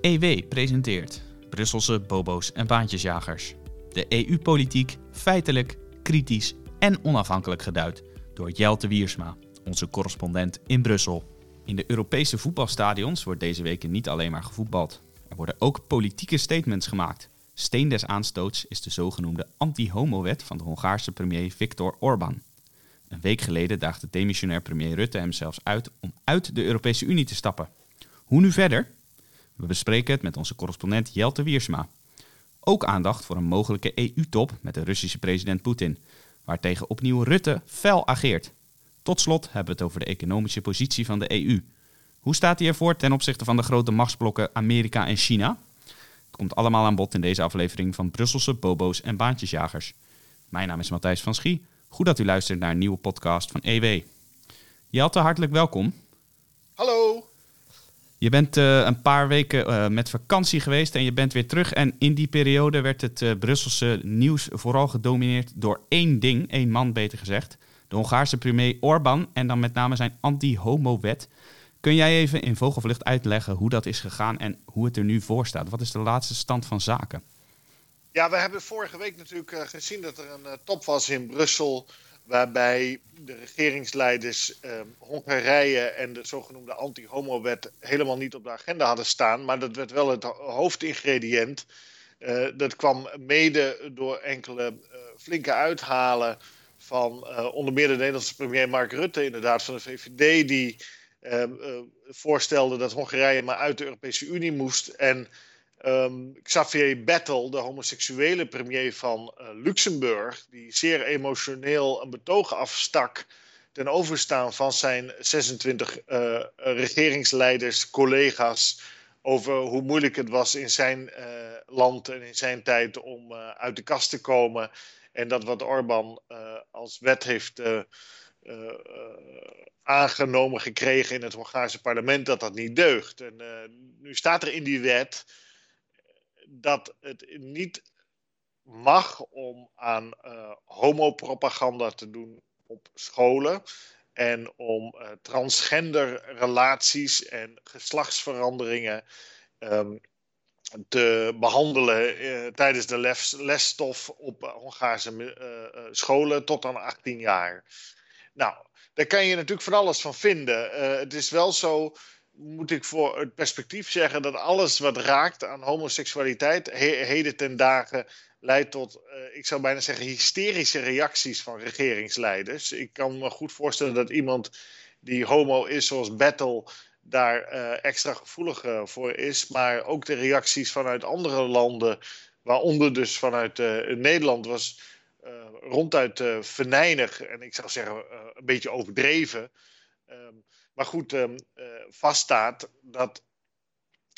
EW presenteert Brusselse bobo's en baantjesjagers. De EU-politiek feitelijk, kritisch en onafhankelijk geduid door Jelte Wiersma, onze correspondent in Brussel. In de Europese voetbalstadions wordt deze week niet alleen maar gevoetbald. Er worden ook politieke statements gemaakt. Steen des aanstoots is de zogenoemde anti-homo-wet van de Hongaarse premier Viktor Orbán. Een week geleden daagde demissionair premier Rutte hem zelfs uit om uit de Europese Unie te stappen. Hoe nu verder? We bespreken het met onze correspondent Jelte Wiersma. Ook aandacht voor een mogelijke EU-top met de Russische president Poetin, waartegen opnieuw Rutte fel ageert. Tot slot hebben we het over de economische positie van de EU. Hoe staat die ervoor ten opzichte van de grote machtsblokken Amerika en China? Het komt allemaal aan bod in deze aflevering van Brusselse bobo's en baantjesjagers. Mijn naam is Matthijs van Schie. Goed dat u luistert naar een nieuwe podcast van EW. Jelte, hartelijk welkom. Hallo. Je bent uh, een paar weken uh, met vakantie geweest en je bent weer terug. En in die periode werd het uh, Brusselse nieuws vooral gedomineerd door één ding, één man beter gezegd. De Hongaarse premier Orbán en dan met name zijn anti-homo-wet. Kun jij even in vogelvlucht uitleggen hoe dat is gegaan en hoe het er nu voor staat? Wat is de laatste stand van zaken? Ja, we hebben vorige week natuurlijk gezien dat er een top was in Brussel waarbij de regeringsleiders eh, Hongarije en de zogenoemde anti-homo-wet helemaal niet op de agenda hadden staan. Maar dat werd wel het hoofdingrediënt. Uh, dat kwam mede door enkele uh, flinke uithalen van onder meer de Nederlandse premier Mark Rutte, inderdaad van de VVD, die voorstelde dat Hongarije maar uit de Europese Unie moest. En Um, Xavier Bettel, de homoseksuele premier van uh, Luxemburg, die zeer emotioneel een betoog afstak ten overstaan van zijn 26 uh, eh, regeringsleiders, collega's, over hoe moeilijk het was in zijn uh, land en in zijn tijd om uit de kast te komen. En dat wat Orbán als wet heeft aangenomen gekregen in het Hongaarse parlement, dat dat niet deugt. En nu staat er in die wet dat het niet mag om aan uh, homopropaganda te doen op scholen. En om uh, transgender relaties en geslachtsveranderingen um, te behandelen uh, tijdens de les, lesstof op Hongaarse scholen tot aan 18 jaar. Nou, daar kan je natuurlijk van alles van vinden. het is wel zo moet ik voor het perspectief zeggen dat alles wat raakt aan homoseksualiteit heden ten dagen leidt tot, uh, ik zou bijna zeggen, hysterische reacties van regeringsleiders. Ik kan me goed voorstellen dat iemand die homo is, zoals Battle, daar uh, extra gevoelig uh, voor is. Maar ook de reacties vanuit andere landen, waaronder dus vanuit Nederland, was ronduit venijnig en ik zou zeggen een beetje overdreven. Um, maar goed, um, uh, vaststaat dat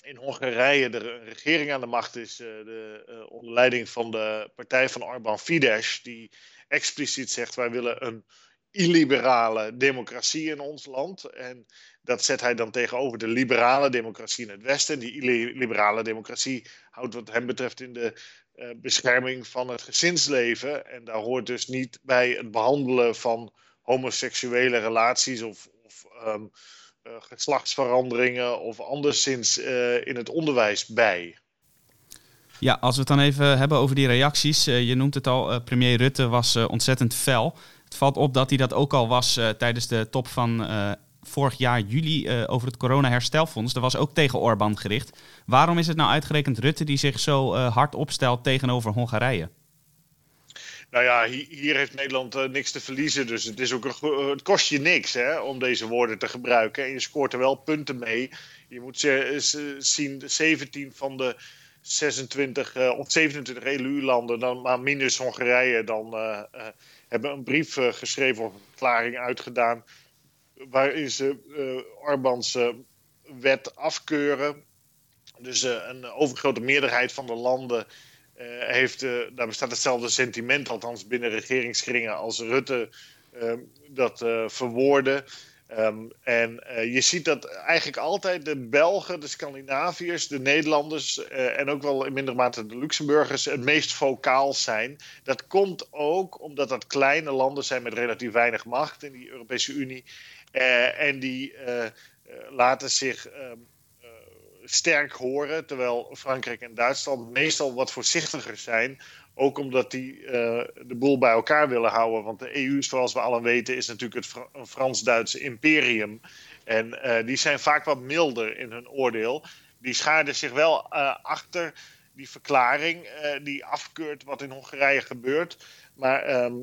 in Hongarije er een regering aan de macht is, uh, de, uh, onder leiding van de partij van Orbán Fidesz, die expliciet zegt: wij willen een illiberale democratie in ons land. En dat zet hij dan tegenover de liberale democratie in het Westen. Die illiberale democratie houdt, wat hem betreft, in de bescherming van het gezinsleven. En daar hoort dus niet bij het behandelen van homoseksuele relaties of of um, geslachtsveranderingen of anderszins uh, in het onderwijs bij. Ja, als we het dan even hebben over die reacties. Uh, je noemt het al, premier Rutte was ontzettend fel. Het valt op dat hij dat ook al was tijdens de top van vorig jaar juli over het corona-herstelfonds. Dat was ook tegen Orbán gericht. Waarom is het nou uitgerekend Rutte die zich zo hard opstelt tegenover Hongarije? Nou ja, hier heeft Nederland uh, niks te verliezen. Dus het, is ook een, het kost je niks hè, om deze woorden te gebruiken. En je scoort er wel punten mee. Je moet zien, 17 van de 26 uh, of 27 EU-landen, dan maar minus Hongarije, dan hebben een brief geschreven of een verklaring uitgedaan. Waarin ze Orbans wet afkeuren. Dus een overgrote meerderheid van de landen heeft, uh, daar bestaat hetzelfde sentiment, althans binnen regeringskringen, als Rutte uh, dat verwoordde. Um, en je ziet dat eigenlijk altijd de Belgen, de Scandinaviërs, de Nederlanders en ook wel in mindere mate de Luxemburgers het meest vocaal zijn. Dat komt ook omdat dat kleine landen zijn met relatief weinig macht in die Europese Unie. en die laten zich ehm, sterk horen, terwijl Frankrijk en Duitsland meestal wat voorzichtiger zijn. Ook omdat die de boel bij elkaar willen houden. Want de EU, zoals we allen weten, is natuurlijk het Frans-Duitse imperium. En die zijn vaak wat milder in hun oordeel. Die schaarden zich wel achter die verklaring die afkeurt wat in Hongarije gebeurt. Maar ehm,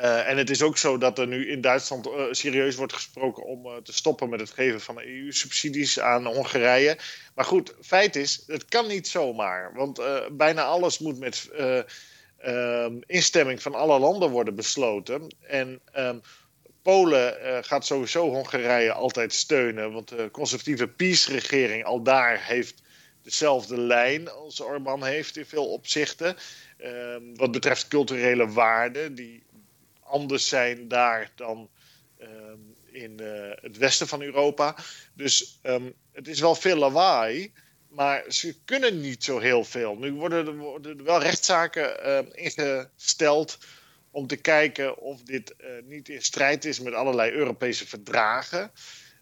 uh, en het is ook zo dat er nu in Duitsland uh, serieus wordt gesproken om uh, te stoppen met het geven van EU-subsidies aan Hongarije. Maar goed, feit is, het kan niet zomaar. Want bijna alles moet met ehm, instemming van alle landen worden besloten. En um, Polen gaat sowieso Hongarije altijd steunen. Want de conservatieve PiS-regering al daar heeft dezelfde lijn als Orbán heeft in veel opzichten. Um, wat betreft culturele waarden, die anders zijn daar dan ehm, in uh, het westen van Europa. Dus um, het is wel veel lawaai, maar ze kunnen niet zo heel veel. Nu worden er, wel rechtszaken uh, ingesteld om te kijken of dit uh, niet in strijd is met allerlei Europese verdragen.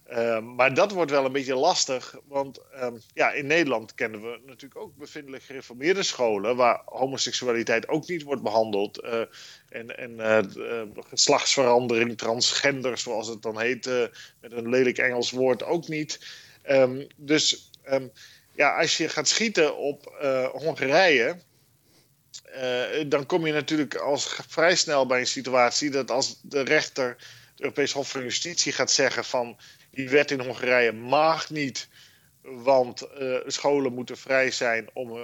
Ehm, maar dat wordt wel een beetje lastig, want um, ja, in Nederland kennen we natuurlijk ook bevindelijk gereformeerde scholen waar homoseksualiteit ook niet wordt behandeld. Uh, en en uh, geslachtsverandering, transgender zoals het dan heet, met een lelijk Engels woord ook niet. Um, dus ja, als je gaat schieten op Hongarije, dan kom je natuurlijk als vrij snel bij een situatie dat als de rechter, het Europees Hof van Justitie, gaat zeggen van die wet in Hongarije mag niet, want uh, scholen moeten vrij zijn om uh,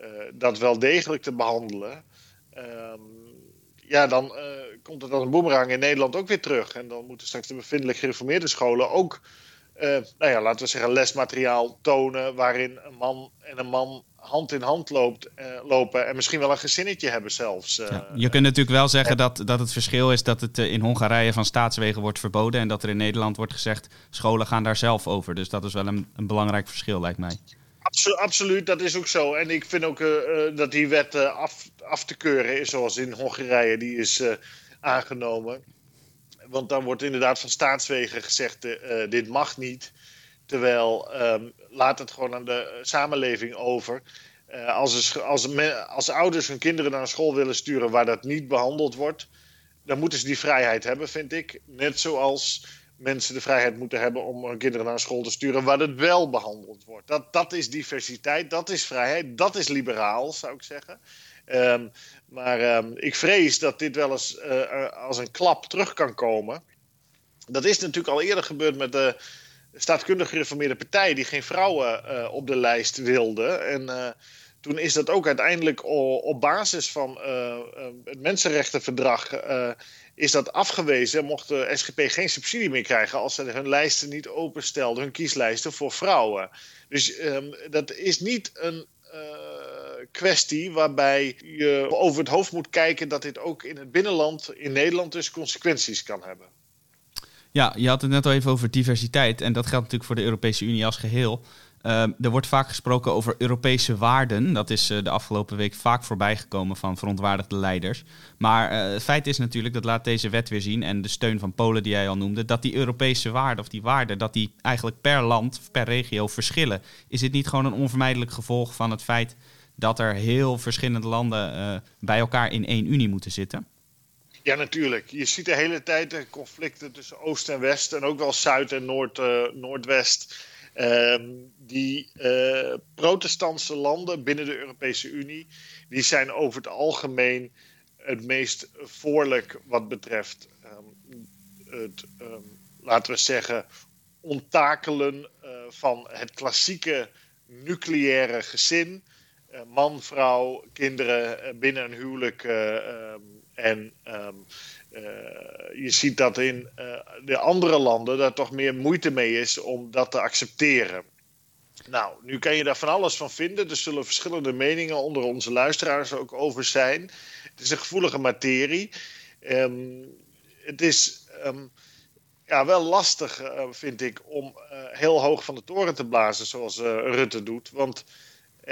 uh, dat wel degelijk te behandelen. Ehm, ja, dan komt het als een boemerang in Nederland ook weer terug. En dan moeten straks de bevindelijk gereformeerde scholen ook, nou ja, laten we zeggen, lesmateriaal tonen waarin een man en een man hand in hand loopt, uh, lopen en misschien wel een gezinnetje hebben zelfs. Ja, je kunt natuurlijk wel zeggen dat, dat het verschil is dat het in Hongarije van staatswegen wordt verboden en dat er in Nederland wordt gezegd scholen gaan daar zelf over. Dus dat is wel een, een belangrijk verschil lijkt mij. Absolu absoluut, dat is ook zo. En ik vind ook dat die wet af, af te keuren is zoals in Hongarije die is aangenomen. Want dan wordt inderdaad van staatswegen gezegd dit mag niet. Terwijl um, laat het gewoon aan de samenleving over. Als, als, als ouders hun kinderen naar een school willen sturen waar dat niet behandeld wordt, dan moeten ze die vrijheid hebben, vind ik. Net zoals mensen de vrijheid moeten hebben om hun kinderen naar een school te sturen waar het wel behandeld wordt. Dat, dat is diversiteit, dat is vrijheid, dat is liberaal, zou ik zeggen. Um, maar um, ik vrees dat dit wel eens uh, als een klap terug kan komen. Dat is natuurlijk al eerder gebeurd met de staatkundig gereformeerde partij die geen vrouwen uh, op de lijst wilde. En uh, toen is dat ook uiteindelijk op basis van het Mensenrechtenverdrag is dat afgewezen. Mocht de SGP geen subsidie meer krijgen als ze hun lijsten niet openstelden, hun kieslijsten voor vrouwen. Dus um, dat is niet een kwestie waarbij je over het hoofd moet kijken dat dit ook in het binnenland, in Nederland dus consequenties kan hebben. Ja, je had het net al even over diversiteit. En dat geldt natuurlijk voor de Europese Unie als geheel. Uh, er wordt vaak gesproken over Europese waarden. Dat is uh, de afgelopen week vaak voorbijgekomen van verontwaardigde leiders. Maar uh, het feit is natuurlijk, dat laat deze wet weer zien... en de steun van Polen die jij al noemde... dat die Europese waarden of die waarden... dat die eigenlijk per land, per regio verschillen. Is dit niet gewoon een onvermijdelijk gevolg van het feit... dat er heel verschillende landen bij elkaar in één unie moeten zitten? Ja, natuurlijk. Je ziet de hele tijd conflicten tussen Oost en West en ook wel Zuid en Noord, uh, Noordwest. Uh, die uh, protestantse landen binnen de Europese Unie, die zijn over het algemeen het meest voorlijk wat betreft um, het, um, laten we zeggen, onttakelen uh, van het klassieke nucleaire gezin. Man, vrouw, kinderen binnen een huwelijk um, en um, uh, je ziet dat in de andere landen daar toch meer moeite mee is om dat te accepteren. Nou, nu kan je daar van alles van vinden. Er zullen verschillende meningen onder onze luisteraars ook over zijn. Het is een gevoelige materie. Um, het is ja, wel lastig, vind ik, om heel hoog van de toren te blazen zoals Rutte doet. Want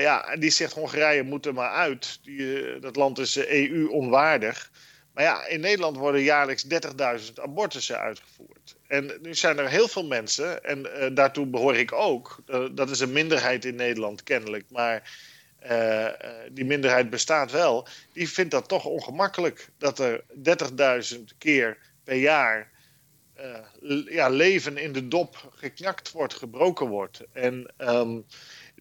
ja, die zegt Hongarije moet er maar uit. Die, dat land is EU-onwaardig. Maar ja, in Nederland worden jaarlijks 30.000 abortussen uitgevoerd. En nu zijn er heel veel mensen, en uh, daartoe behoor ik ook. Dat is een minderheid in Nederland kennelijk, maar die minderheid bestaat wel. Die vindt dat toch ongemakkelijk dat er 30.000 keer per jaar ja, leven in de dop geknakt wordt, gebroken wordt. En um,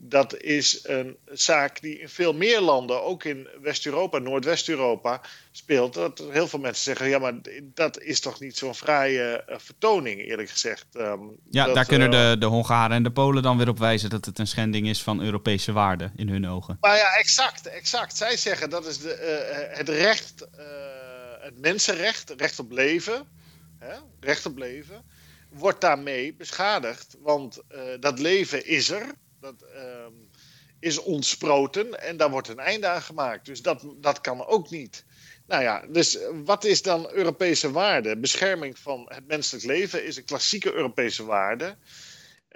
dat is een zaak die in veel meer landen, ook in West-Europa, Noordwest-Europa, speelt. Dat heel veel mensen zeggen: ja, maar dat is toch niet zo'n vrije uh, vertoning, eerlijk gezegd. Um, ja, dat, daar kunnen uh, de, de Hongaren en de Polen dan weer op wijzen dat het een schending is van Europese waarden in hun ogen. Maar ja, exact, exact. Zij zeggen dat is de, uh, het recht, het mensenrecht, recht op leven, hè, recht op leven, wordt daarmee beschadigd. Want dat leven is er dat um, is ontsproten en daar wordt een einde aan gemaakt. Dus dat, dat kan ook niet. Nou ja, dus wat is dan Europese waarde? Bescherming van het menselijk leven is een klassieke Europese waarde.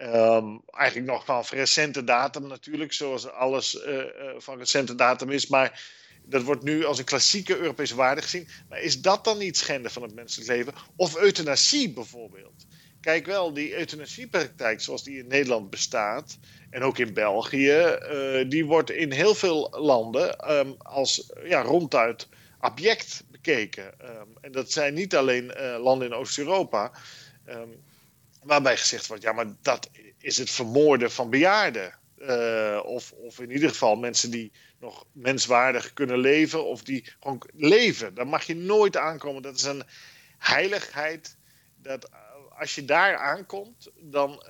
Um, eigenlijk nog van recente datum natuurlijk, zoals alles uh, uh, van recente datum is. Maar dat wordt nu als een klassieke Europese waarde gezien. Maar is dat dan niet schenden van het menselijk leven? Of euthanasie bijvoorbeeld? Kijk wel, die euthanasiepraktijk zoals die in Nederland bestaat en ook in België, uh, die wordt in heel veel landen um, als ja, ronduit abject bekeken. Um, en dat zijn niet alleen uh, landen in Oost-Europa, um, waarbij gezegd wordt, ja, maar dat is het vermoorden van bejaarden. Uh, of, of in ieder geval mensen die nog menswaardig kunnen leven, of die gewoon leven. Daar mag je nooit aankomen. Dat is een heiligheid. Dat als je daar aankomt, dan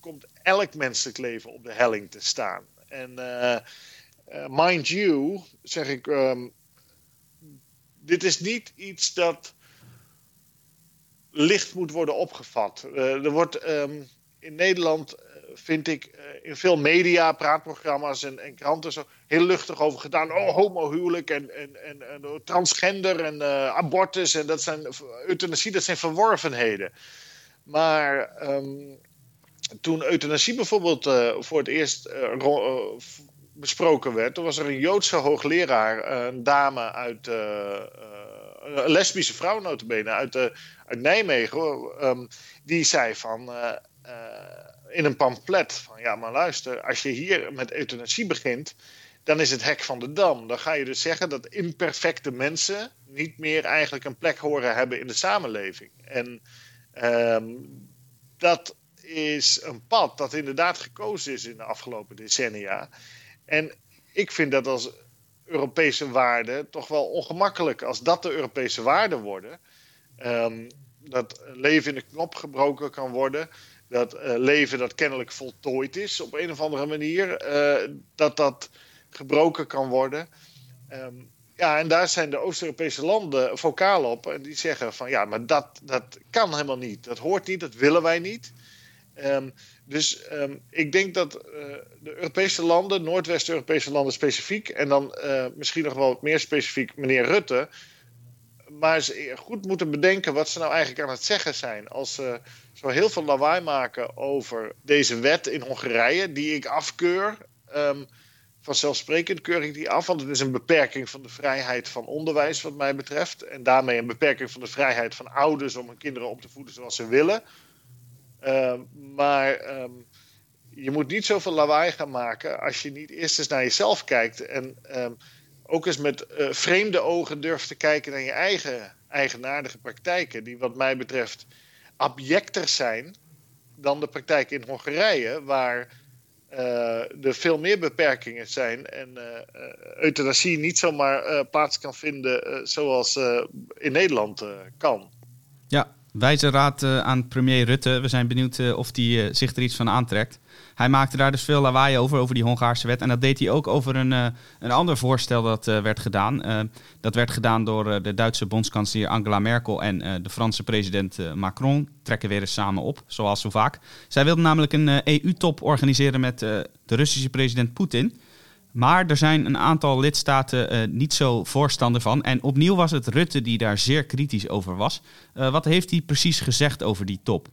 komt elk menselijk leven op de helling te staan. En uh, uh, mind you, zeg ik, um, dit is niet iets dat licht moet worden opgevat. Er wordt um, in Nederland, vind ik, in veel media, praatprogramma's en, en, kranten zo heel luchtig over gedaan. Oh, homohuwelijk en, en, en, en transgender en abortus en dat zijn euthanasie, dat zijn verworvenheden. Maar um, toen euthanasie bijvoorbeeld uh, voor het eerst besproken werd, toen was er een Joodse hoogleraar, een dame uit, een lesbische vrouw notabene, uit, uit Nijmegen, um, die zei van, in een pamflet van, ja maar luister, als je hier met euthanasie begint, dan is het hek van de dam. Dan ga je dus zeggen dat imperfecte mensen niet meer eigenlijk een plek horen hebben in de samenleving. En um, dat is een pad dat inderdaad gekozen is in de afgelopen decennia. En ik vind dat als Europese waarden toch wel ongemakkelijk als dat de Europese waarden worden. Um, dat leven in de knop gebroken kan worden. Dat uh, leven dat kennelijk voltooid is op een of andere manier. Uh, dat dat gebroken kan worden. Um, ja, en daar zijn de Oost-Europese landen vocaal op. En die zeggen van ja, maar dat, dat kan helemaal niet. Dat hoort niet, dat willen wij niet. Um, dus um, ik denk dat uh, de Europese landen, Noordwest-Europese landen specifiek, en dan misschien nog wel meer specifiek meneer Rutte, maar ze goed moeten bedenken wat ze nou eigenlijk aan het zeggen zijn. Als ze zo heel veel lawaai maken over deze wet in Hongarije, die ik afkeur. Um, vanzelfsprekend keur ik die af, want het is een beperking van de vrijheid van onderwijs, wat mij betreft. En daarmee een beperking van de vrijheid van ouders om hun kinderen op te voeden zoals ze willen. Uh, maar um, je moet niet zoveel lawaai gaan maken als je niet eerst eens naar jezelf kijkt. En ook eens met uh, vreemde ogen durft te kijken naar je eigen eigenaardige praktijken. Die wat mij betreft abjecter zijn dan de praktijk in Hongarije. Waar uh, er veel meer beperkingen zijn. En uh, euthanasie niet zomaar plaats kan vinden zoals in Nederland kan. Ja, Wijze raad uh, aan premier Rutte. We zijn benieuwd uh, of hij uh, zich er iets van aantrekt. Hij maakte daar dus veel lawaai over, over die Hongaarse wet. En dat deed hij ook over een, een ander voorstel dat werd gedaan. dat werd gedaan door de Duitse bondskanselier Angela Merkel en de Franse president Macron. Trekken weer eens samen op, zoals zo vaak. Zij wilden namelijk een EU-top organiseren met de Russische president Poetin. Maar er zijn een aantal lidstaten uh, niet zo voorstander van. En opnieuw was het Rutte die daar zeer kritisch over was. Uh, wat heeft hij precies gezegd over die top?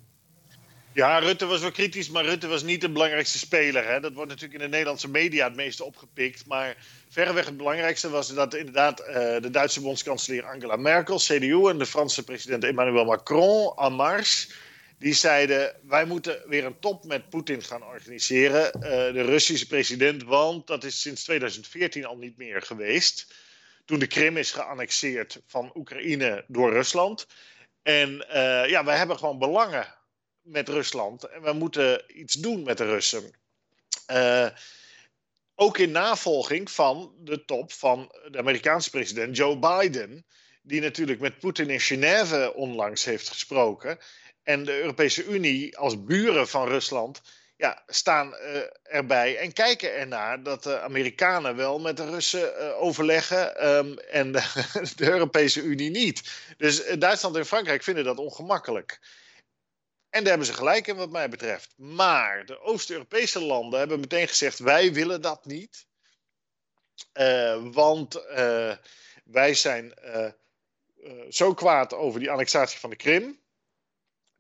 Ja, Rutte was wel kritisch, maar Rutte was niet de belangrijkste speler. Hè? Dat wordt natuurlijk in de Nederlandse media het meeste opgepikt. Maar verreweg het belangrijkste was dat inderdaad uh, de Duitse bondskanselier Angela Merkel, CDU, en de Franse president Emmanuel Macron, en mars, die zeiden: wij moeten weer een top met Poetin gaan organiseren, uh, de Russische president, want dat is sinds 2014 al niet meer geweest. Toen de Krim is geannexeerd van Oekraïne door Rusland. En uh, ja, wij hebben gewoon belangen met Rusland. En we moeten iets doen met de Russen. Uh, ook in navolging van de top van de Amerikaanse president Joe Biden. Die natuurlijk met Poetin in Genève onlangs heeft gesproken. En de Europese Unie als buren van Rusland ja, staan uh, erbij en kijken ernaar dat de Amerikanen wel met de Russen uh, overleggen um, en de, Europese Unie niet. Dus Duitsland en Frankrijk vinden dat ongemakkelijk. En daar hebben ze gelijk in, wat mij betreft. Maar de Oost-Europese landen hebben meteen gezegd: wij willen dat niet. Want wij zijn zo kwaad over die annexatie van de Krim.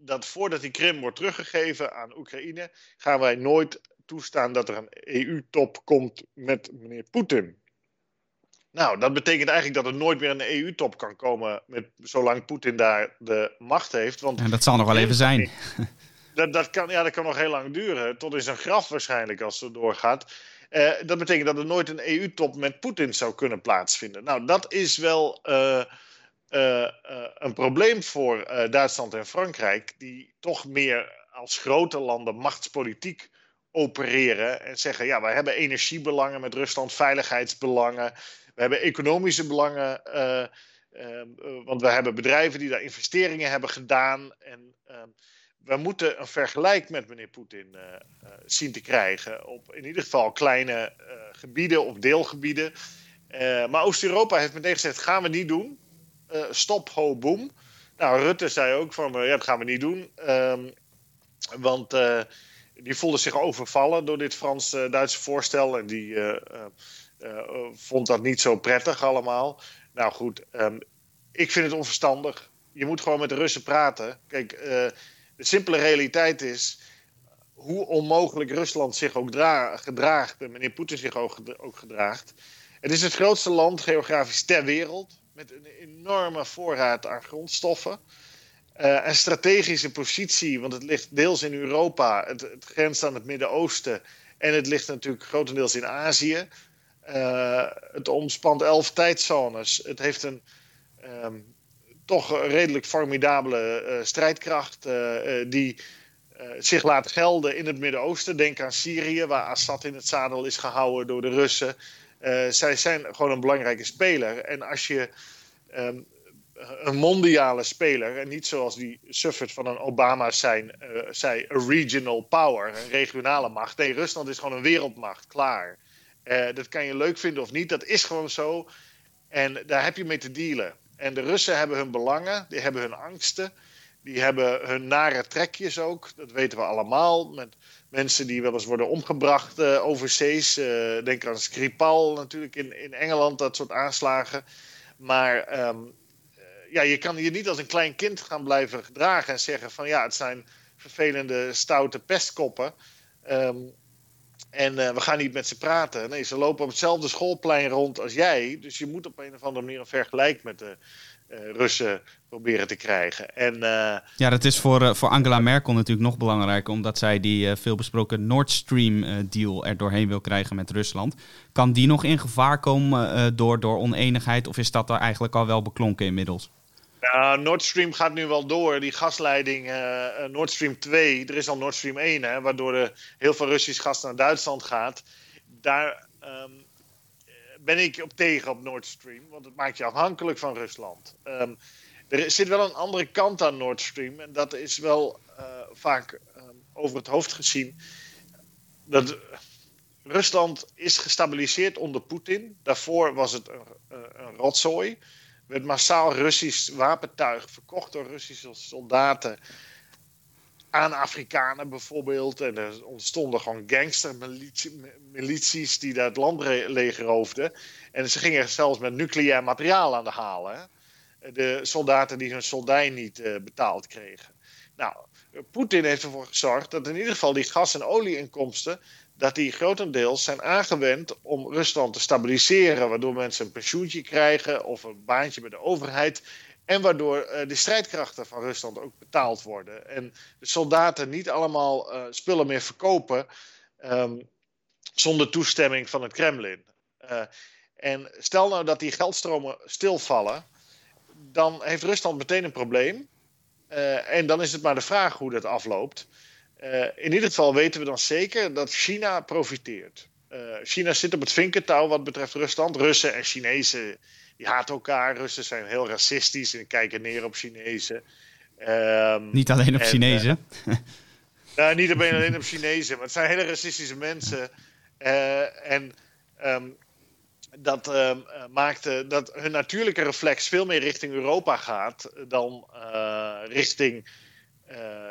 Dat voordat die Krim wordt teruggegeven aan Oekraïne, gaan wij nooit toestaan dat er een EU-top komt met meneer Poetin. Nou, dat betekent eigenlijk dat er nooit meer een EU-top kan komen met, zolang Poetin daar de macht heeft. Want en dat zal nog wel even zijn. Dat, dat, kan, ja, dat kan nog heel lang duren, tot in zijn graf waarschijnlijk als het doorgaat. Uh, dat betekent dat er nooit een EU-top met Poetin zou kunnen plaatsvinden. Nou, dat is wel uh, uh, een probleem voor Duitsland en Frankrijk, die toch meer als grote landen machtspolitiek opereren en zeggen: ja, wij hebben energiebelangen met Rusland, veiligheidsbelangen. We hebben economische belangen, uh, want we hebben bedrijven die daar investeringen hebben gedaan. En we moeten een vergelijk met meneer Poetin zien te krijgen. Op in ieder geval kleine gebieden of deelgebieden. maar Oost-Europa heeft meteen gezegd: gaan we niet doen. Stop, ho, boom. Nou, Rutte zei ook van ja, dat gaan we niet doen. Um, want die voelde zich overvallen door dit Frans-Duitse voorstel. En die vond dat niet zo prettig allemaal. Nou goed, um, ik vind het onverstandig. Je moet gewoon met de Russen praten. Kijk, de simpele realiteit is hoe onmogelijk Rusland zich ook gedraagt en meneer Poetin zich ook gedraagt. Het is het grootste land geografisch ter wereld met een enorme voorraad aan grondstoffen. Uh, een strategische positie, want het ligt deels in Europa, het, grenst aan het Midden-Oosten en het ligt natuurlijk grotendeels in Azië. Uh, het omspant elf tijdzones. Het heeft een um, toch redelijk formidabele uh, strijdkracht die zich laat gelden in het Midden-Oosten. Denk aan Syrië, waar Assad in het zadel is gehouden door de Russen. Zij zijn gewoon een belangrijke speler. En als je um, een mondiale speler, en niet zoals die suffert van een Obama zijn, zei, a regional power, een regionale macht. Nee, Rusland is gewoon een wereldmacht, klaar. Uh, dat kan je leuk vinden of niet, dat is gewoon zo. En daar heb je mee te dealen. En de Russen hebben hun belangen, die hebben hun angsten, die hebben hun nare trekjes ook. Dat weten we allemaal. Met mensen die wel eens worden omgebracht uh, overzees. Uh, denk aan Skripal natuurlijk in, in Engeland, dat soort aanslagen. Maar um, ja, je kan je niet als een klein kind gaan blijven gedragen en zeggen van ja, het zijn vervelende, stoute pestkoppen. Um, en we gaan niet met ze praten. Nee, ze lopen op hetzelfde schoolplein rond als jij. Dus je moet op een of andere manier een vergelijk met de Russen proberen te krijgen. En, uh, ja, dat is voor, voor Angela Merkel natuurlijk nog belangrijker, omdat zij die veelbesproken Nord Stream deal er doorheen wil krijgen met Rusland. Kan die nog in gevaar komen door, door oneenigheid, of is dat er eigenlijk al wel beklonken inmiddels? Nou, Nord Stream gaat nu wel door. Die gasleiding uh, Nord Stream 2, er is al Nord Stream 1, hè, waardoor er heel veel Russisch gas naar Duitsland gaat. Daar um, ben ik op tegen op Nord Stream, want het maakt je afhankelijk van Rusland. Um, er zit wel een andere kant aan Nord Stream en dat is wel uh, vaak um, over het hoofd gezien. Dat Rusland is gestabiliseerd onder Poetin. Daarvoor was het een, een rotzooi werd massaal Russisch wapentuig verkocht door Russische soldaten aan Afrikanen bijvoorbeeld. En er ontstonden gewoon gangstermilities die daar het land legeroofden. En ze gingen zelfs met nucleair materiaal aan de halen. De soldaten die hun soldij niet uh, betaald kregen. Nou, Poetin heeft ervoor gezorgd dat in ieder geval die gas- en olieinkomsten dat die grotendeels zijn aangewend om Rusland te stabiliseren, waardoor mensen een pensioentje krijgen of een baantje bij de overheid. En waardoor uh, de strijdkrachten van Rusland ook betaald worden. En de soldaten niet allemaal uh, spullen meer verkopen um, zonder toestemming van het Kremlin. Uh, en stel nou dat die geldstromen stilvallen, dan heeft Rusland meteen een probleem. en dan is het maar de vraag hoe dat afloopt. In ieder geval weten we dan zeker dat China profiteert. China zit op het vinkentouw wat betreft Rusland. Russen en Chinezen die haten elkaar. Russen zijn heel racistisch en kijken neer op Chinezen. Um, niet alleen op en, Chinezen. Uh, nou, niet alleen op Chinezen, maar het zijn hele racistische mensen. en um, dat uh, maakte dat hun natuurlijke reflex veel meer richting Europa gaat dan richting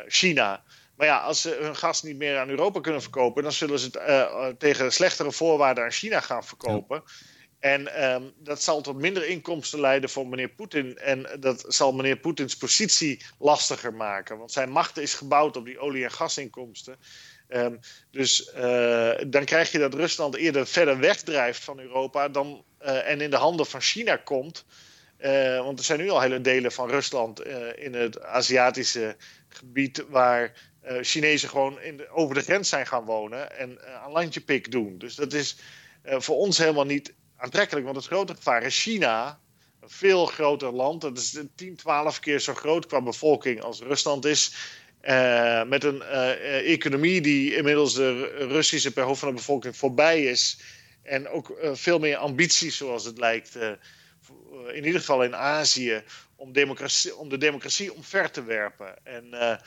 China. Maar ja, als ze hun gas niet meer aan Europa kunnen verkopen, dan zullen ze het tegen slechtere voorwaarden aan China gaan verkopen. En um, dat zal tot minder inkomsten leiden voor meneer Poetin. En dat zal meneer Poetins positie lastiger maken. Want zijn macht is gebouwd op die olie- en gasinkomsten. Um, dus uh, dan krijg je dat Rusland eerder verder wegdrijft van Europa dan, uh, en in de handen van China komt. Uh, want er zijn nu al hele delen van Rusland in het Aziatische gebied waar Chinezen gewoon over de grens zijn gaan wonen en een landje pik doen. Dus dat is voor ons helemaal niet aantrekkelijk, want het grote gevaar is China. Een veel groter land, dat is 10, 12 keer zo groot qua bevolking als Rusland is. met een economie die inmiddels de Russische per hoofd van de bevolking voorbij is. En ook veel meer ambities, zoals het lijkt, in ieder geval in Azië, om, democratie, om de democratie omver te werpen. En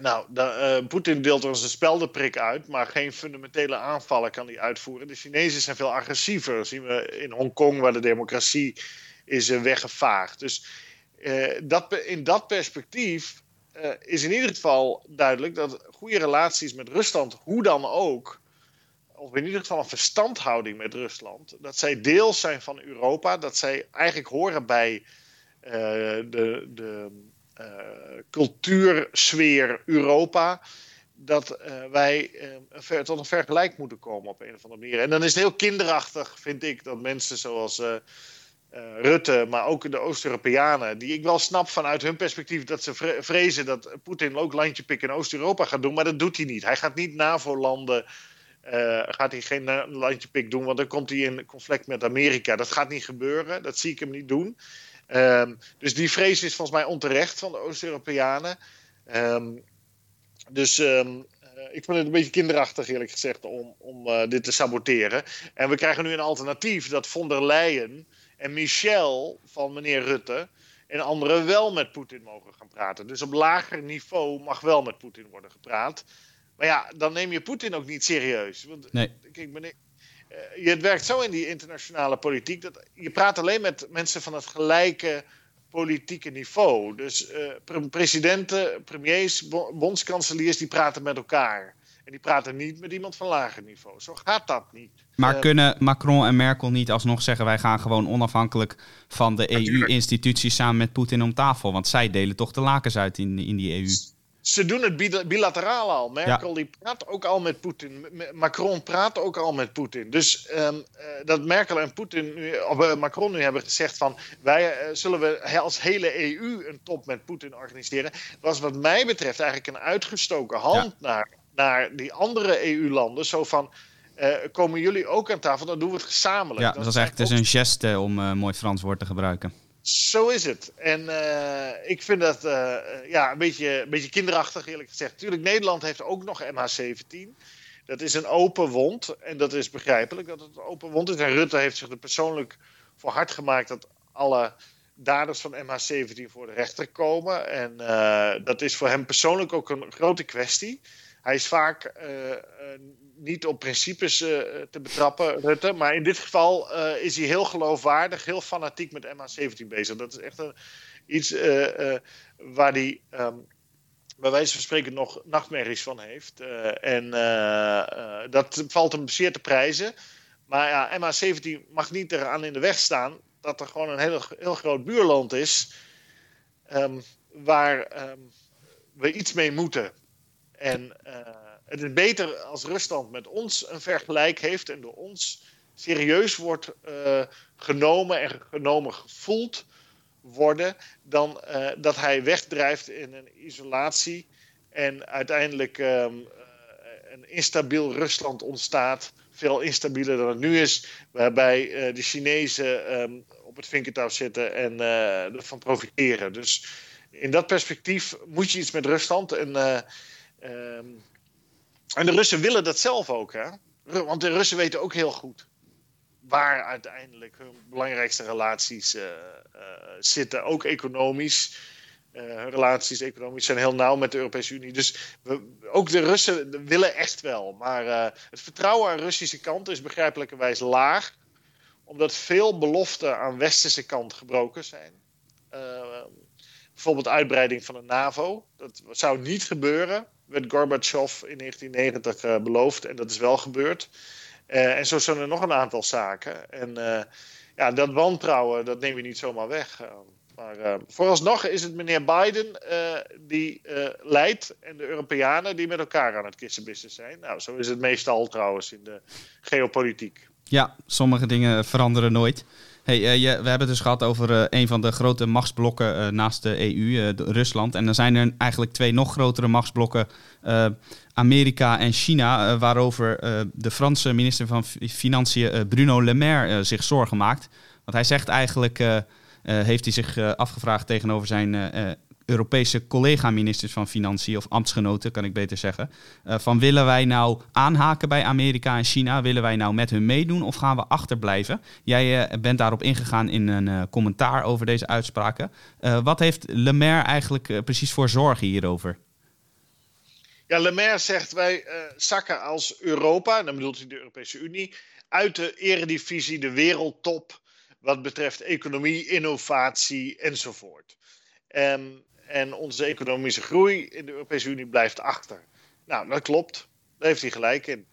nou, uh, Poetin deelt er een speldenprik uit, maar geen fundamentele aanvallen kan hij uitvoeren. De Chinezen zijn veel agressiever. Zien we in Hongkong, waar de democratie is uh, weggevaagd. Dus uh, dat, in dat perspectief is in ieder geval duidelijk dat goede relaties met Rusland, hoe dan ook, of in ieder geval een verstandhouding met Rusland, dat zij deel zijn van Europa, dat zij eigenlijk horen bij de. de cultuursfeer Europa. Dat uh, wij uh, tot een vergelijk moeten komen op een of andere manier. En dan is het heel kinderachtig, vind ik, dat mensen zoals Rutte, maar ook de Oost-Europeanen, die ik wel snap vanuit hun perspectief dat ze vrezen dat Poetin ook landje pikken in Oost-Europa gaat doen, maar dat doet hij niet. Hij gaat niet NAVO-landen. Gaat hij geen landje pik doen, want dan komt hij in conflict met Amerika. Dat gaat niet gebeuren, dat zie ik hem niet doen. Um, dus die vrees is volgens mij onterecht van de Oost-Europeanen. Um, dus um, ik vind het een beetje kinderachtig, eerlijk gezegd, om, om uh, dit te saboteren. En we krijgen nu een alternatief dat von der Leyen en Michel van meneer Rutte en anderen wel met Poetin mogen gaan praten. Dus op lager niveau mag wel met Poetin worden gepraat. Maar ja, dan neem je Poetin ook niet serieus. Want, nee. Kijk, meneer, uh, het werkt zo in die internationale politiek dat je praat alleen met mensen van het gelijke politieke niveau. Dus uh, presidenten, premiers, bondskanseliers, die praten met elkaar. En die praten niet met iemand van lager niveau. Zo gaat dat niet. Maar uh, kunnen Macron en Merkel niet alsnog zeggen: wij gaan gewoon onafhankelijk van de EU-instituties samen met Poetin om tafel? Want zij delen toch de lakens uit in, in die EU ze doen het bilateraal al. Merkel die praat ook al met Poetin. Macron praat ook al met Poetin. Dus um, uh, dat Merkel en Poetin nu, of, uh, Macron nu hebben gezegd van wij uh, zullen we als hele EU een top met Poetin organiseren, was wat mij betreft eigenlijk een uitgestoken hand ja. naar, naar die andere EU-landen. Zo van komen jullie ook aan tafel, dan doen we het gezamenlijk. Ja, dat was eigenlijk dus een geste om een mooi Frans woord te gebruiken. Zo is het. En uh, ik vind dat uh, ja, een, beetje, een beetje kinderachtig, eerlijk gezegd. Tuurlijk, Nederland heeft ook nog MH17. Dat is een open wond. En dat is begrijpelijk dat het een open wond is. En Rutte heeft zich er persoonlijk voor hard gemaakt dat alle daders van MH17 voor de rechter komen. En uh, dat is voor hem persoonlijk ook een grote kwestie. Hij is vaak niet op principes uh, te betrappen, Rutte. Maar in dit geval is hij heel geloofwaardig, heel fanatiek met MH17 bezig. Dat is echt iets waar hij um, bij wijze van spreken nog nachtmerries van heeft. en dat valt hem zeer te prijzen. Maar ja, MH17 mag niet eraan in de weg staan dat er gewoon een heel, heel groot buurland is. Um, waar um, we iets mee moeten. En het is beter als Rusland met ons een vergelijk heeft en door ons serieus wordt genomen en genomen gevoeld worden, dan dat hij wegdrijft in een isolatie en uiteindelijk ehm, een instabiel Rusland ontstaat. Veel instabieler dan het nu is. Waarbij de Chinezen um, op het vinkertouw zitten en ervan profiteren. Dus in dat perspectief moet je iets met Rusland. En, um, en de Russen willen dat zelf ook. Hè? Want de Russen weten ook heel goed waar uiteindelijk hun belangrijkste relaties zitten. Ook economisch. Uh, relaties economisch zijn heel nauw met de Europese Unie. Dus ook de Russen willen echt wel. Maar het vertrouwen aan de Russische kant is begrijpelijkerwijs laag. Omdat veel beloften aan westerse kant gebroken zijn. Bijvoorbeeld uitbreiding van de NAVO. Dat zou niet gebeuren. Werd Gorbachev in 1990 beloofd. En dat is wel gebeurd. en zo zijn er nog een aantal zaken. En ja, dat wantrouwen, dat neem je niet zomaar weg. Maar vooralsnog is het meneer Biden die leidt en de Europeanen die met elkaar aan het kissenbissen zijn. Nou, zo is het meestal trouwens in de geopolitiek. Ja, sommige dingen veranderen nooit. Je, we hebben het dus gehad over een van de grote machtsblokken naast de EU, Rusland. En dan zijn er eigenlijk twee nog grotere machtsblokken, Amerika en China, waarover de Franse minister van Financiën, Bruno Le Maire, zich zorgen maakt. Want hij zegt eigenlijk eh, heeft hij zich eh, afgevraagd tegenover zijn eh, Europese collega-ministers van Financiën, of ambtsgenoten kan ik beter zeggen. van willen wij nou aanhaken bij Amerika en China? Willen wij nou met hun meedoen of gaan we achterblijven? Jij bent daarop ingegaan in een commentaar over deze uitspraken. wat heeft Le Maire eigenlijk precies voor zorgen hierover? Ja, Le Maire zegt wij zakken als Europa, en dan bedoelt hij de Europese Unie, uit de eredivisie, de wereldtop wat betreft economie, innovatie enzovoort. Um, en onze economische groei in de Europese Unie blijft achter. Nou, dat klopt. Daar heeft hij gelijk in.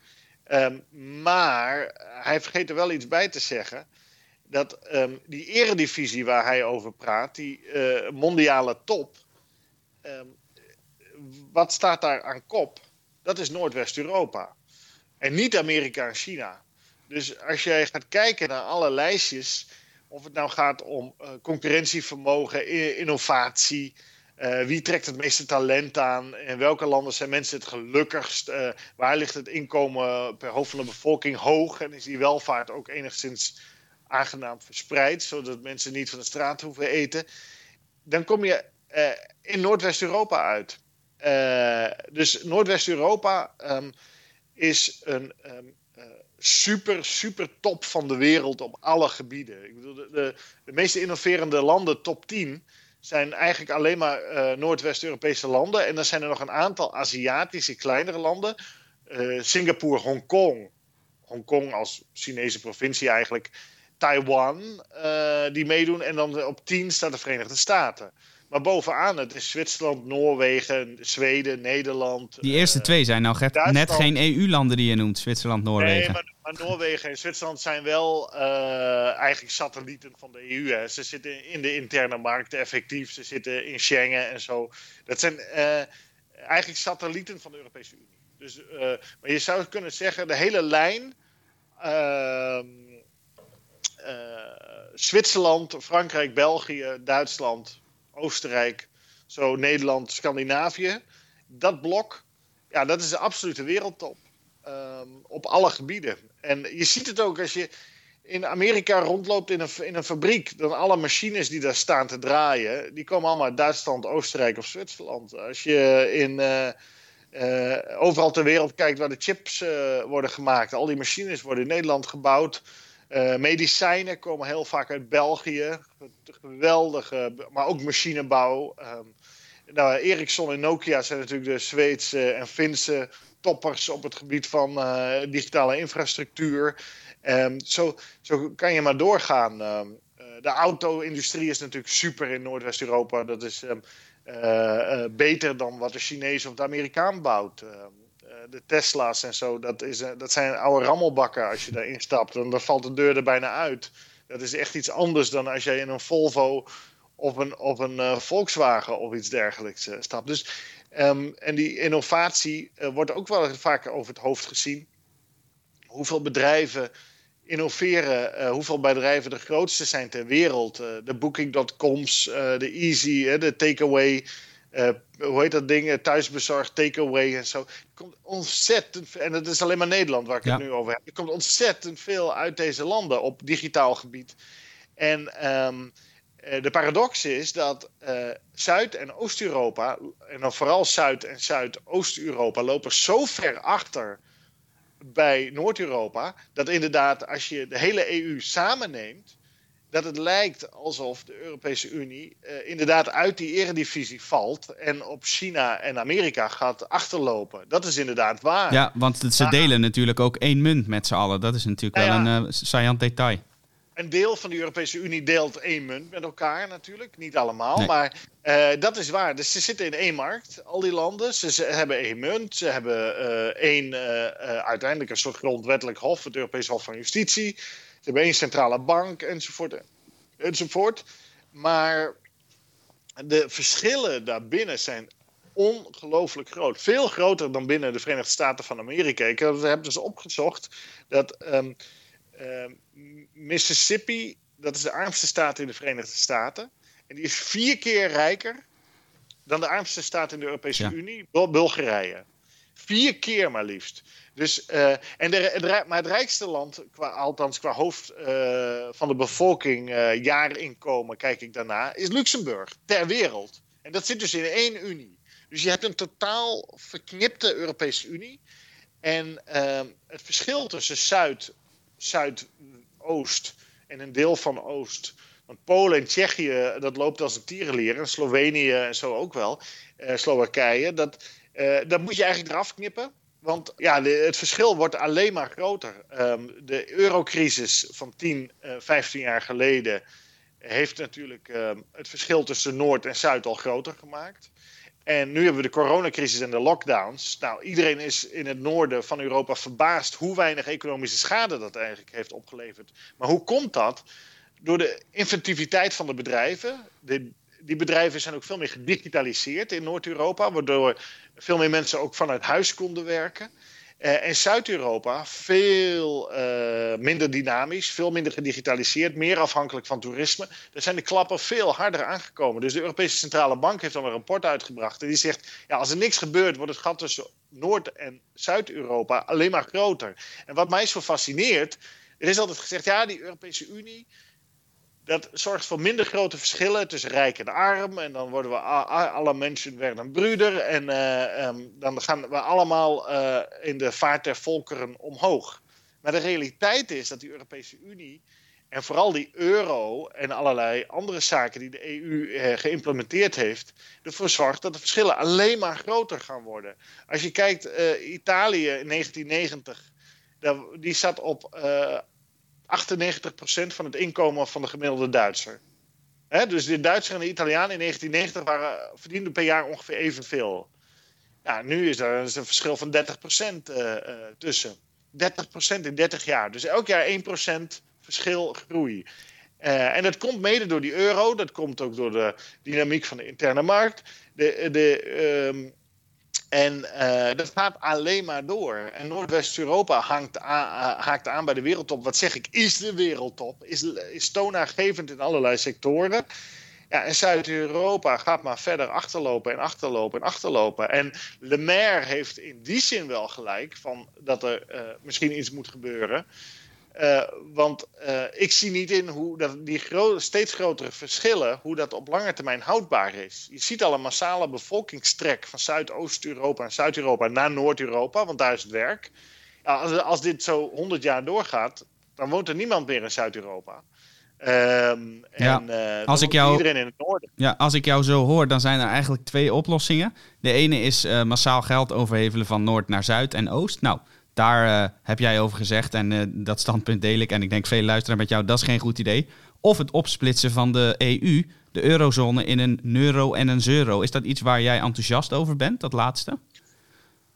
Um, maar hij vergeet er wel iets bij te zeggen. Dat um, die eredivisie waar hij over praat, die uh, mondiale top. wat staat daar aan kop? Dat is Noordwest-Europa. En niet Amerika en China. Dus als jij gaat kijken naar alle lijstjes, of het nou gaat om uh, concurrentievermogen, innovatie, uh, wie trekt het meeste talent aan? In welke landen zijn mensen het gelukkigst? Uh, waar ligt het inkomen per hoofd van de bevolking hoog? En is die welvaart ook enigszins aangenaam verspreid, zodat mensen niet van de straat hoeven eten? Dan kom je in Noordwest-Europa uit. dus Noordwest-Europa um, is een um, super, super top van de wereld op alle gebieden. Ik bedoel, de, de, de meest innoverende landen, top 10, zijn eigenlijk alleen maar uh, Noordwest-Europese landen. En dan zijn er nog een aantal Aziatische kleinere landen. Uh, Singapore, Hongkong. Hongkong als Chinese provincie eigenlijk. Taiwan, uh, die meedoen. En dan op 10 staat de Verenigde Staten. Maar bovenaan, het is Zwitserland, Noorwegen, Zweden, Nederland. Die eerste uh, twee zijn nou net geen EU-landen die je noemt, Zwitserland, Noorwegen. Nee, maar, maar Noorwegen en Zwitserland zijn wel uh, eigenlijk satellieten van de EU. Hè. Ze zitten in de interne markt effectief, ze zitten in Schengen en zo. Dat zijn uh, eigenlijk satellieten van de Europese Unie. Dus, maar je zou kunnen zeggen, de hele lijn... Ehm, Zwitserland, Frankrijk, België, Duitsland, Oostenrijk, zo Nederland, Scandinavië. Dat blok, ja, dat is de absolute wereldtop. Um, op alle gebieden. En je ziet het ook als je in Amerika rondloopt in een, in een fabriek. Dan alle machines die daar staan te draaien, die komen allemaal uit Duitsland, Oostenrijk of Zwitserland. Als je in, uh, uh, overal ter wereld kijkt waar de chips uh, worden gemaakt, al die machines worden in Nederland gebouwd. Uh, medicijnen komen heel vaak uit België. Geweldige, maar ook machinebouw. Um, nou, Ericsson en Nokia zijn natuurlijk de Zweedse en Finse toppers op het gebied van uh, digitale infrastructuur. Um, zo, zo kan je maar doorgaan. Um, uh, de auto-industrie is natuurlijk super in Noordwest-Europa. Dat is beter dan wat de Chinees of de Amerikaan bouwt. Eh, de Tesla's en zo, dat, is, dat zijn oude rammelbakken als je daarin stapt. En dan valt de deur er bijna uit. Dat is echt iets anders dan als jij in een Volvo of een, of een uh, Volkswagen of iets dergelijks uh, stapt. Dus Ehm, en die innovatie wordt ook wel vaker over het hoofd gezien. Hoeveel bedrijven innoveren, hoeveel bedrijven de grootste zijn ter wereld. de Booking.coms, de Easy, de Takeaway. Uh, hoe heet dat ding? Thuisbezorgd, takeaway en zo. Er komt ontzettend En het is alleen maar Nederland waar ik het nu over heb. Er komt ontzettend veel uit deze landen op digitaal gebied. En um, de paradox is dat uh, Zuid- en Oost-Europa, en dan vooral Zuid- en Zuidoost-Europa, lopen zo ver achter bij Noord-Europa. Dat inderdaad, als je de hele EU samenneemt, dat het lijkt alsof de Europese Unie uh, inderdaad uit die eredivisie valt en op China en Amerika gaat achterlopen. Dat is inderdaad waar. Ja, want ze delen natuurlijk ook één munt met z'n allen. Dat is natuurlijk wel een uh, saillant detail. Een deel van de Europese Unie deelt één munt met elkaar natuurlijk. Niet allemaal, maar uh, dat is waar. Dus ze zitten in één markt, al die landen. Ze, ze hebben één munt. Ze hebben één, uiteindelijk een soort grondwettelijk hof, het Europees Hof van Justitie hebben één centrale bank enzovoort, enzovoort. Maar de verschillen daarbinnen zijn ongelooflijk groot. Veel groter dan binnen de Verenigde Staten van Amerika. Ik heb dus opgezocht dat um, Mississippi, dat is de armste staat in de Verenigde Staten. En die is vier keer rijker dan de armste staat in de Europese Unie, Bulgarije. Vier keer maar liefst. Dus, uh, en de, maar het rijkste land, qua, althans qua hoofd uh, van de bevolking, uh, jaarinkomen, kijk ik daarna, is Luxemburg ter wereld. En dat zit dus in één Unie. Dus je hebt een totaal verknipte Europese Unie. En het verschil tussen Zuid, Zuidoost en een deel van Oost. Want Polen en Tsjechië, dat loopt als een tierenlier. En Slovenië en zo ook wel. Slowakije. Dat, dat moet je eigenlijk eraf knippen. Want ja, het verschil wordt alleen maar groter. Um, de eurocrisis van 10, uh, 15 jaar geleden heeft natuurlijk um, het verschil tussen Noord en Zuid al groter gemaakt. En nu hebben we de coronacrisis en de lockdowns. Nou, iedereen is in het noorden van Europa verbaasd hoe weinig economische schade dat eigenlijk heeft opgeleverd. Maar hoe komt dat? Door de inventiviteit van de bedrijven. De, die bedrijven zijn ook veel meer gedigitaliseerd in Noord-Europa, waardoor veel meer mensen ook vanuit huis konden werken. Uh, en Zuid-Europa veel uh, minder dynamisch, veel minder gedigitaliseerd, meer afhankelijk van toerisme. Daar zijn de klappen veel harder aangekomen. Dus de Europese Centrale Bank heeft al een rapport uitgebracht. En die zegt: ja, als er niks gebeurt, wordt het gat tussen Noord- en Zuid-Europa alleen maar groter. En wat mij zo fascineert, er is altijd gezegd: ja, die Europese Unie dat zorgt voor minder grote verschillen tussen rijk en arm. En dan worden we alle mensen werden een broeder. En uh, um, dan gaan we allemaal uh, in de vaart der volkeren omhoog. Maar de realiteit is dat die Europese Unie en vooral die euro en allerlei andere zaken die de EU eh, geïmplementeerd heeft, ervoor zorgt dat de verschillen alleen maar groter gaan worden. Als je kijkt, Italië in 1990, die zat op 98% van het inkomen van de gemiddelde Duitser. Dus de Duitser en de Italiaan in 1990 waren, verdienden per jaar ongeveer evenveel. Ja, nu is er een verschil van 30% uh, uh, tussen. 30% in 30 jaar. Dus elk jaar 1% verschil groei. Uh, en dat komt mede door die euro, dat komt ook door de dynamiek van de interne markt. De, de, um, en uh, dat gaat alleen maar door. En Noordwest-Europa haakt aan bij de wereldtop. Wat zeg ik, is de wereldtop. Is, is toonaangevend in allerlei sectoren. Ja, en Zuid-Europa gaat maar verder achterlopen en achterlopen en achterlopen. En Le Maire heeft in die zin wel gelijk van dat er uh, misschien iets moet gebeuren. Uh, want uh, ik zie niet in hoe dat die gro steeds grotere verschillen, hoe dat op lange termijn houdbaar is. Je ziet al een massale bevolkingstrek van Zuidoost-Europa en Zuid-Europa naar Noord-Europa, want daar is het werk. Ja, als, als, dit zo 100 jaar doorgaat, dan woont er niemand meer in Zuid-Europa. Um, ja, en, uh, als ik jou, iedereen in het noorden. Ja, als ik jou zo hoor, dan zijn er eigenlijk twee oplossingen. De ene is massaal geld overhevelen van Noord naar Zuid en Oost. Nou, daar uh, heb jij over gezegd en uh, dat standpunt deel ik. En ik denk veel luisteren met jou, dat is geen goed idee. Of het opsplitsen van de EU, de eurozone, in een euro en een euro. Is dat iets waar jij enthousiast over bent, dat laatste?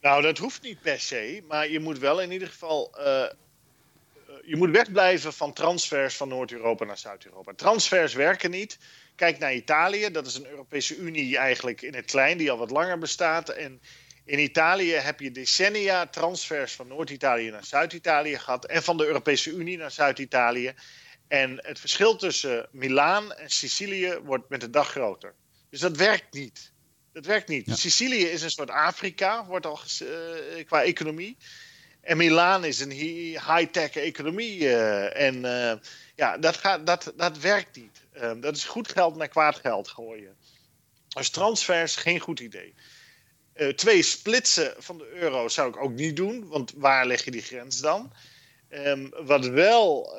Nou, dat hoeft niet per se. Maar je moet wel in ieder geval uh, je moet wegblijven van transfers van Noord-Europa naar Zuid-Europa. Transfers werken niet. Kijk naar Italië, dat is een Europese Unie eigenlijk in het klein, die al wat langer bestaat. En in Italië heb je decennia transfers van Noord-Italië naar Zuid-Italië gehad en van de Europese Unie naar Zuid-Italië. En het verschil tussen Milaan en Sicilië wordt met de dag groter. Dus dat werkt niet. Dat werkt niet. Sicilië is een soort Afrika, wordt al uh, qua economie. En Milaan is een high-tech economie. Uh, en uh, ja, dat, gaat, dat, dat werkt niet. Ehm, dat is goed geld naar kwaad geld gooien. Dus transfers, geen goed idee. Twee, splitsen van de euro zou ik ook niet doen, want waar leg je die grens dan? Um, wat wel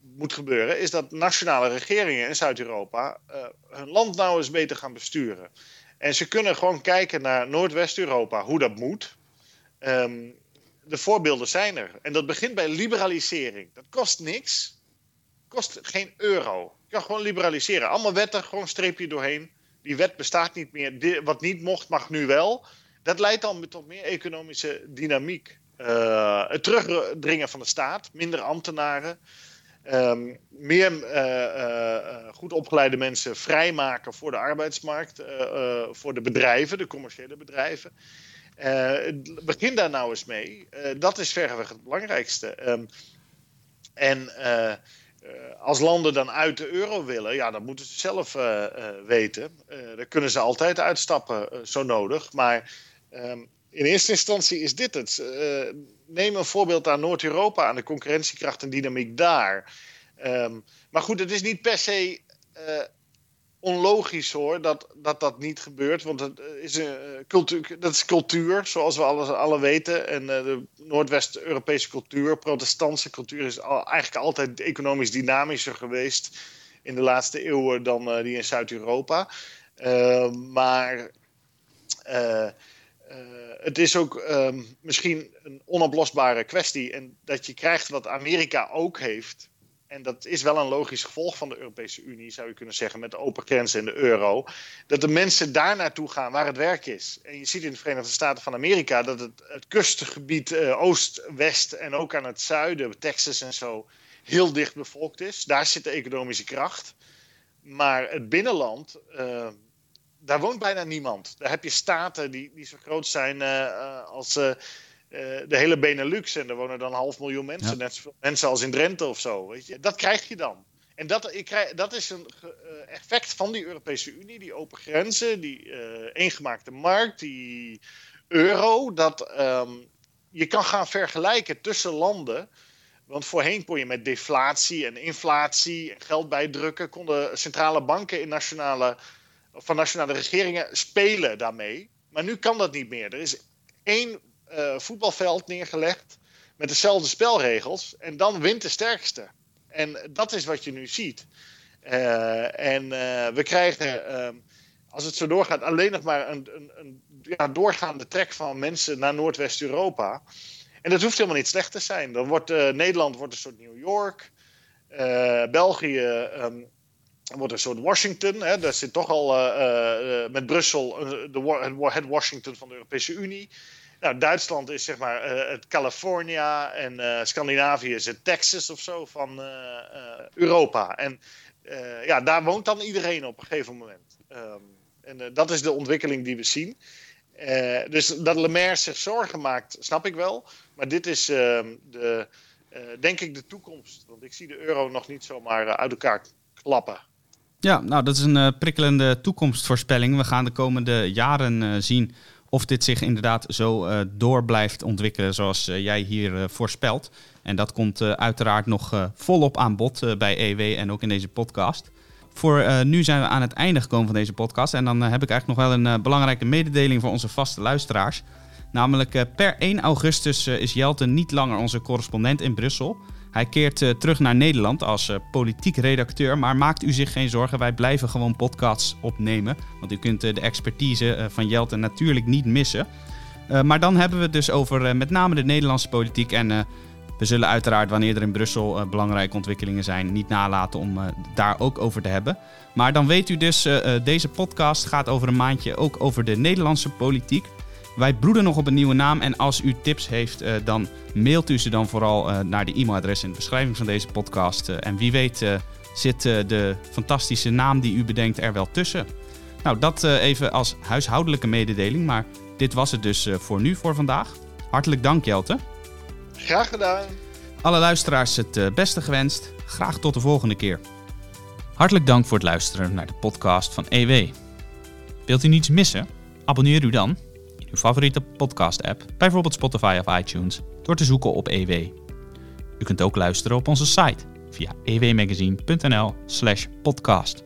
moet gebeuren, is dat nationale regeringen in Zuid-Europa hun land nou eens beter gaan besturen. En ze kunnen gewoon kijken naar Noordwest-Europa, hoe dat moet. Um, de voorbeelden zijn er. En dat begint bij liberalisering. Dat kost niks. Kost geen euro. Je kan gewoon liberaliseren. Allemaal wetten, gewoon streepje doorheen. Die wet bestaat niet meer. Wat niet mocht, mag nu wel. Dat leidt dan tot meer economische dynamiek. Uh, het terugdringen van de staat, minder ambtenaren. Um, meer uh, uh, goed opgeleide mensen vrijmaken voor de arbeidsmarkt, voor de bedrijven, de commerciële bedrijven. begin daar nou eens mee. dat is verreweg het belangrijkste. Um, en als landen dan uit de euro willen, ja, dan moeten ze zelf weten. daar kunnen ze altijd uitstappen, zo nodig. Maar um, in eerste instantie is dit het. Neem een voorbeeld aan Noord-Europa, aan de concurrentiekracht en dynamiek daar. Um, maar goed, het is niet per se onlogisch hoor dat, dat dat niet gebeurt. Want het is een, cultuur, dat is cultuur, zoals we alle, alle weten. En uh, de Noordwest-Europese cultuur, protestantse cultuur, is eigenlijk altijd economisch dynamischer geweest in de laatste eeuwen dan die in Zuid-Europa. Ehm, maar. Het is ook um, misschien een onoplosbare kwestie. En dat je krijgt wat Amerika ook heeft. En dat is wel een logisch gevolg van de Europese Unie, zou je kunnen zeggen, met de open grenzen en de euro. Dat de mensen daar naartoe gaan waar het werk is. En je ziet in de Verenigde Staten van Amerika dat het, het kustengebied uh, oost, west en ook aan het zuiden, Texas en zo, heel dicht bevolkt is. Daar zit de economische kracht. Maar het binnenland, uh, daar woont bijna niemand. Daar heb je staten die, die zo groot zijn uh, als de hele Benelux. En er wonen dan een half miljoen mensen. Net zoveel mensen als in Drenthe of zo. Weet je? Dat krijg je dan. En dat, ik krijg, dat is een effect van die Europese Unie. Die open grenzen, die eengemaakte markt, die euro. Dat um, je kan gaan vergelijken tussen landen. Want voorheen kon je met deflatie en inflatie en geld bijdrukken. konden centrale banken in nationale van nationale regeringen spelen daarmee. Maar nu kan dat niet meer. Er is één uh, voetbalveld neergelegd met dezelfde spelregels en dan wint de sterkste. En dat is wat je nu ziet. Uh, en uh, we krijgen, ehm, als het zo doorgaat, alleen nog maar een, een, een ja, doorgaande trek van mensen naar Noordwest-Europa. En dat hoeft helemaal niet slecht te zijn. Dan wordt Nederland wordt een soort New York. België um, wordt een soort Washington. Hè, dat zit toch al met Brussel de, het Washington van de Europese Unie. Nou, Duitsland is zeg maar uh, het California en Scandinavië is het Texas of zo van Europa. En ja, daar woont dan iedereen op een gegeven moment. Um, en dat is de ontwikkeling die we zien. dus dat Lemaire zich zorgen maakt, snap ik wel. Maar dit is ehm, de, denk ik de toekomst. Want ik zie de euro nog niet zomaar uit elkaar klappen. Ja, nou dat is een prikkelende toekomstvoorspelling. We gaan de komende jaren zien of dit zich inderdaad zo uh, door blijft ontwikkelen zoals jij hier voorspelt. En dat komt uiteraard nog volop aan bod bij EW en ook in deze podcast. Voor nu zijn we aan het einde gekomen van deze podcast. En dan heb ik eigenlijk nog wel een belangrijke mededeling voor onze vaste luisteraars. Namelijk per 1 augustus is Jelte niet langer onze correspondent in Brussel. Hij keert uh, terug naar Nederland als uh, politiek redacteur, maar maakt u zich geen zorgen, wij blijven gewoon podcasts opnemen. Want u kunt uh, de expertise van Jelte natuurlijk niet missen. maar dan hebben we het dus over met name de Nederlandse politiek. En we zullen uiteraard, wanneer er in Brussel belangrijke ontwikkelingen zijn, niet nalaten om daar ook over te hebben. Maar dan weet u dus, deze podcast gaat over een maandje ook over de Nederlandse politiek. Wij broeden nog op een nieuwe naam en als u tips heeft, uh, dan mailt u ze dan vooral uh, naar de e-mailadres in de beschrijving van deze podcast. Uh, en wie weet zit de fantastische naam die u bedenkt er wel tussen. Nou, dat even als huishoudelijke mededeling, maar dit was het dus voor nu, voor vandaag. Hartelijk dank Jelte. Graag gedaan. Alle luisteraars het beste gewenst. Graag tot de volgende keer. Hartelijk dank voor het luisteren naar de podcast van EW. Wilt u niets missen? Abonneer u dan favoriete podcast-app, bijvoorbeeld Spotify of iTunes, door te zoeken op EW. U kunt ook luisteren op onze site via ewmagazine.nl/podcast.